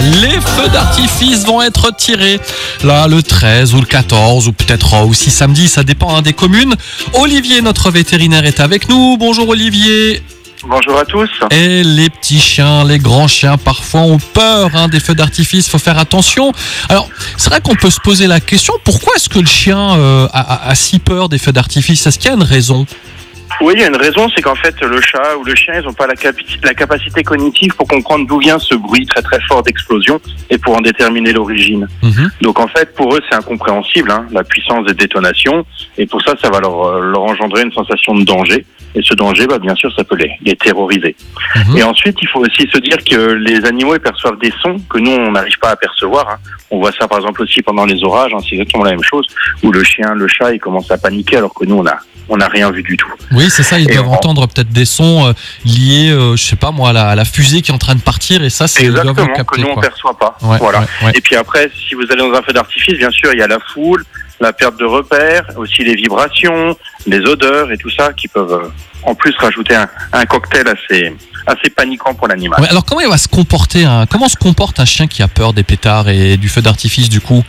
Les feux d'artifice vont être tirés là le 13 ou le 14 ou peut-être aussi samedi, ça dépend hein, des communes. Olivier, notre vétérinaire, est avec nous. Bonjour Olivier. Bonjour à tous. Et les petits chiens, les grands chiens, parfois ont peur hein, des feux d'artifice. Faut faire attention. Alors, c'est vrai qu'on peut se poser la question pourquoi est-ce que le chien euh, a, a si peur des feux d'artifice? Est-ce qu'il y a une raison? Oui, il y a une raison, c'est qu'en fait, le chat ou le chien, ils n'ont pas la, la, capacité cognitive pour comprendre d'où vient ce bruit très très fort d'explosion et pour en déterminer l'origine. Mhm. Donc en fait, pour eux, c'est incompréhensible, hein, la puissance des détonations, et pour ça, ça va leur, euh, leur engendrer une sensation de danger. Et ce danger, bah, bien sûr, ça peut les, les terroriser. Mhm. Et ensuite, il faut aussi se dire que les animaux ils perçoivent des sons que nous, on n'arrive pas à percevoir. Hein. On voit ça, par exemple, aussi pendant les orages, hein, c'est exactement la même chose, où le chien, le chat, ils commencent à paniquer alors que nous, on a, on n'a rien vu du tout. Oui, c'est ça, ils doivent entendre peut-être des sons euh, liés, euh, je sais pas moi, à la, à la, fusée qui est en train de partir, et ça, c'est exactement que nous, on ne perçoit pas. voilà. Et puis après, si vous allez dans un feu d'artifice, bien sûr, il y a la foule, la perte de repères, aussi les vibrations, les odeurs et tout ça qui peuvent euh, en plus rajouter un, un cocktail assez assez paniquant pour l'animal. alors comment il va se comporter un, comment se comporte un chien qui a peur des pétards et du feu d'artifice du coup?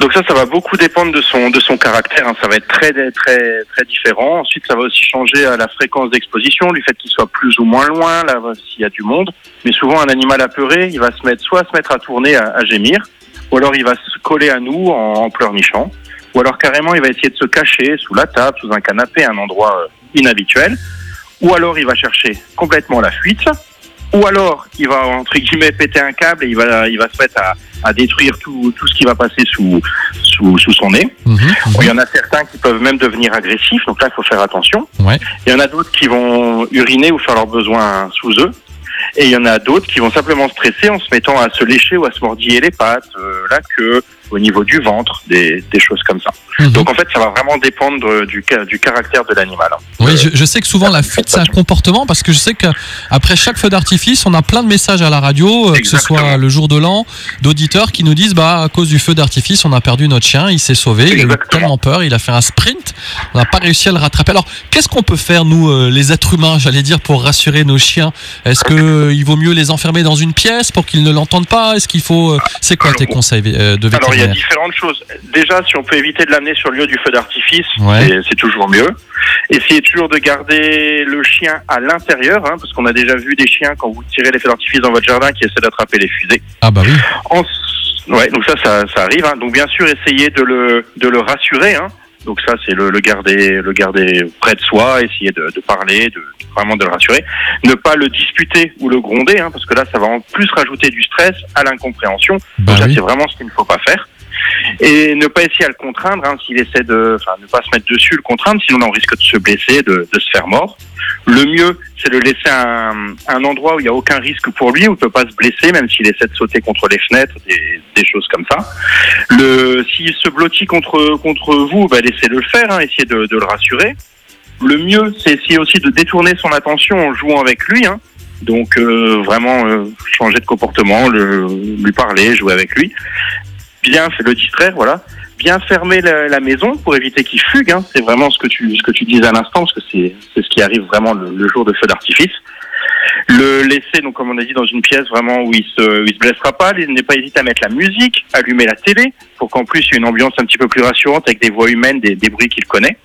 Donc ça, ça va beaucoup dépendre de son de son caractère. Hein. Ça va être très très très différent. Ensuite, ça va aussi changer à la fréquence d'exposition, du fait qu'il soit plus ou moins loin, là s'il y a du monde. Mais souvent, un animal apeuré, il va se mettre soit se mettre à tourner, à, gémir, ou alors il va se coller à nous en, en pleurnichant, ou alors carrément il va essayer de se cacher sous la table, sous un canapé, un endroit euh, inhabituel, ou alors il va chercher complètement la fuite, ou alors il va entre guillemets péter un câble et il va il va se mettre à, à détruire tout, tout ce qui va passer sous sous, sous son nez. Mhm, mhm. Il y en a certains qui peuvent même devenir agressifs, donc là il faut faire attention. Ouais. Il y en a d'autres qui vont uriner ou faire leurs besoins sous eux. Et il y en a d'autres qui vont simplement stresser en se mettant à se lécher ou à se mordiller les pattes, euh, la queue, au niveau du ventre, des, des choses comme ça. Mhm. Donc en fait, ça va vraiment dépendre du, du caractère de l'animal. Oui, je, je, sais que souvent la fuite, c'est un comportement parce que je sais qu'après chaque feu d'artifice, on a plein de messages à la radio, euh, que ce soit le jour de l'an, d'auditeurs qui nous disent bah à cause du feu d'artifice, on a perdu notre chien, il s'est sauvé, il a eu tellement peur, il a fait un sprint, on n'a pas réussi à le rattraper. Alors qu'est-ce qu'on peut faire nous, euh, les êtres humains, j'allais dire, pour rassurer nos chiens? Est-ce que euh, il vaut mieux les enfermer dans une pièce pour qu'ils ne l'entendent pas? Est-ce qu'il faut C'est quoi tes conseils de vétérinaire il y a différentes choses. Déjà, si on peut éviter de l'amener sur le lieu du feu d'artifice, c'est toujours mieux. Essayez toujours de garder le chien à l'intérieur, hein, parce qu'on a déjà vu des chiens, quand vous tirez les feux d'artifice dans votre jardin, qui essaient d'attraper les fusées. Ah bah oui. ouais, donc ça, ça, ça arrive. Hein. Donc bien sûr, essayez de le, de le rassurer. Hein. Donc ça, c'est le, le, garder, le garder près de soi, essayer de, de, parler, de vraiment de le rassurer. Ne pas le disputer ou le gronder, hein, parce que là, ça va en plus rajouter du stress à l'incompréhension. Bah Donc c'est vraiment ce qu'il ne faut pas faire. Et ne pas essayer à le contraindre, hein, s'il essaie de, enfin, ne pas se mettre dessus, le contraindre, sinon on risque de se blesser, de, de se faire mort. Le mieux, c'est de laisser un, un, endroit où il n'y a aucun risque pour lui, où il ne peut pas se blesser, même s'il essaie de sauter contre les fenêtres, des, des choses comme ça. Le, s'il se blottit contre, contre vous, bah, laissez-le le faire, hein, essayez de, de, le rassurer. Le mieux, c'est essayer aussi de détourner son attention en jouant avec lui. Hein. Donc euh, vraiment euh, changer de comportement, le, lui parler, jouer avec lui bien le distraire, voilà. Bien fermer la, la maison pour éviter qu'il fugue. Hein. C'est vraiment ce que tu ce que tu disais à l'instant, parce que c'est c'est ce qui arrive vraiment le, le jour de feu d'artifice. Le laisser, donc comme on a dit, dans une pièce vraiment où il se, où il se blessera pas. Ne pas hésiter à mettre la musique, allumer la télé, pour qu'en plus il y ait une ambiance un petit peu plus rassurante avec des voix humaines, des, des bruits qu'il connaît.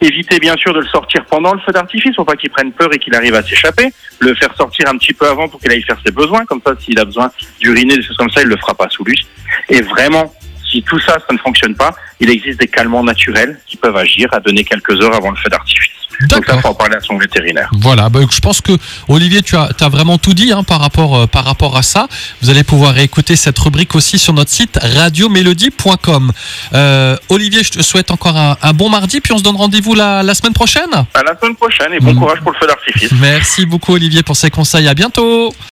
Éviter bien sûr de le sortir pendant le feu d'artifice pour pas qu'il prenne peur et qu'il arrive à s'échapper. Le faire sortir un petit peu avant pour qu'il aille faire ses besoins. Comme ça, s'il a besoin d'uriner, des choses comme ça, il le fera pas sous lui. Et vraiment, si tout ça, ça ne fonctionne pas, il existe des calmants naturels qui peuvent agir à donner quelques heures avant le feu d'artifice. Donc ça, faut en parler à son vétérinaire. Voilà, bah, je pense que Olivier, tu as, as vraiment tout dit hein, par, rapport, euh, par rapport à ça. Vous allez pouvoir écouter cette rubrique aussi sur notre site radiomélodie.com. Euh, Olivier, je te souhaite encore un, un, bon mardi, puis on se donne rendez-vous la, la, semaine prochaine. À la semaine prochaine et bon mmh. courage pour le feu d'artifice. Merci beaucoup Olivier pour ces conseils. À bientôt.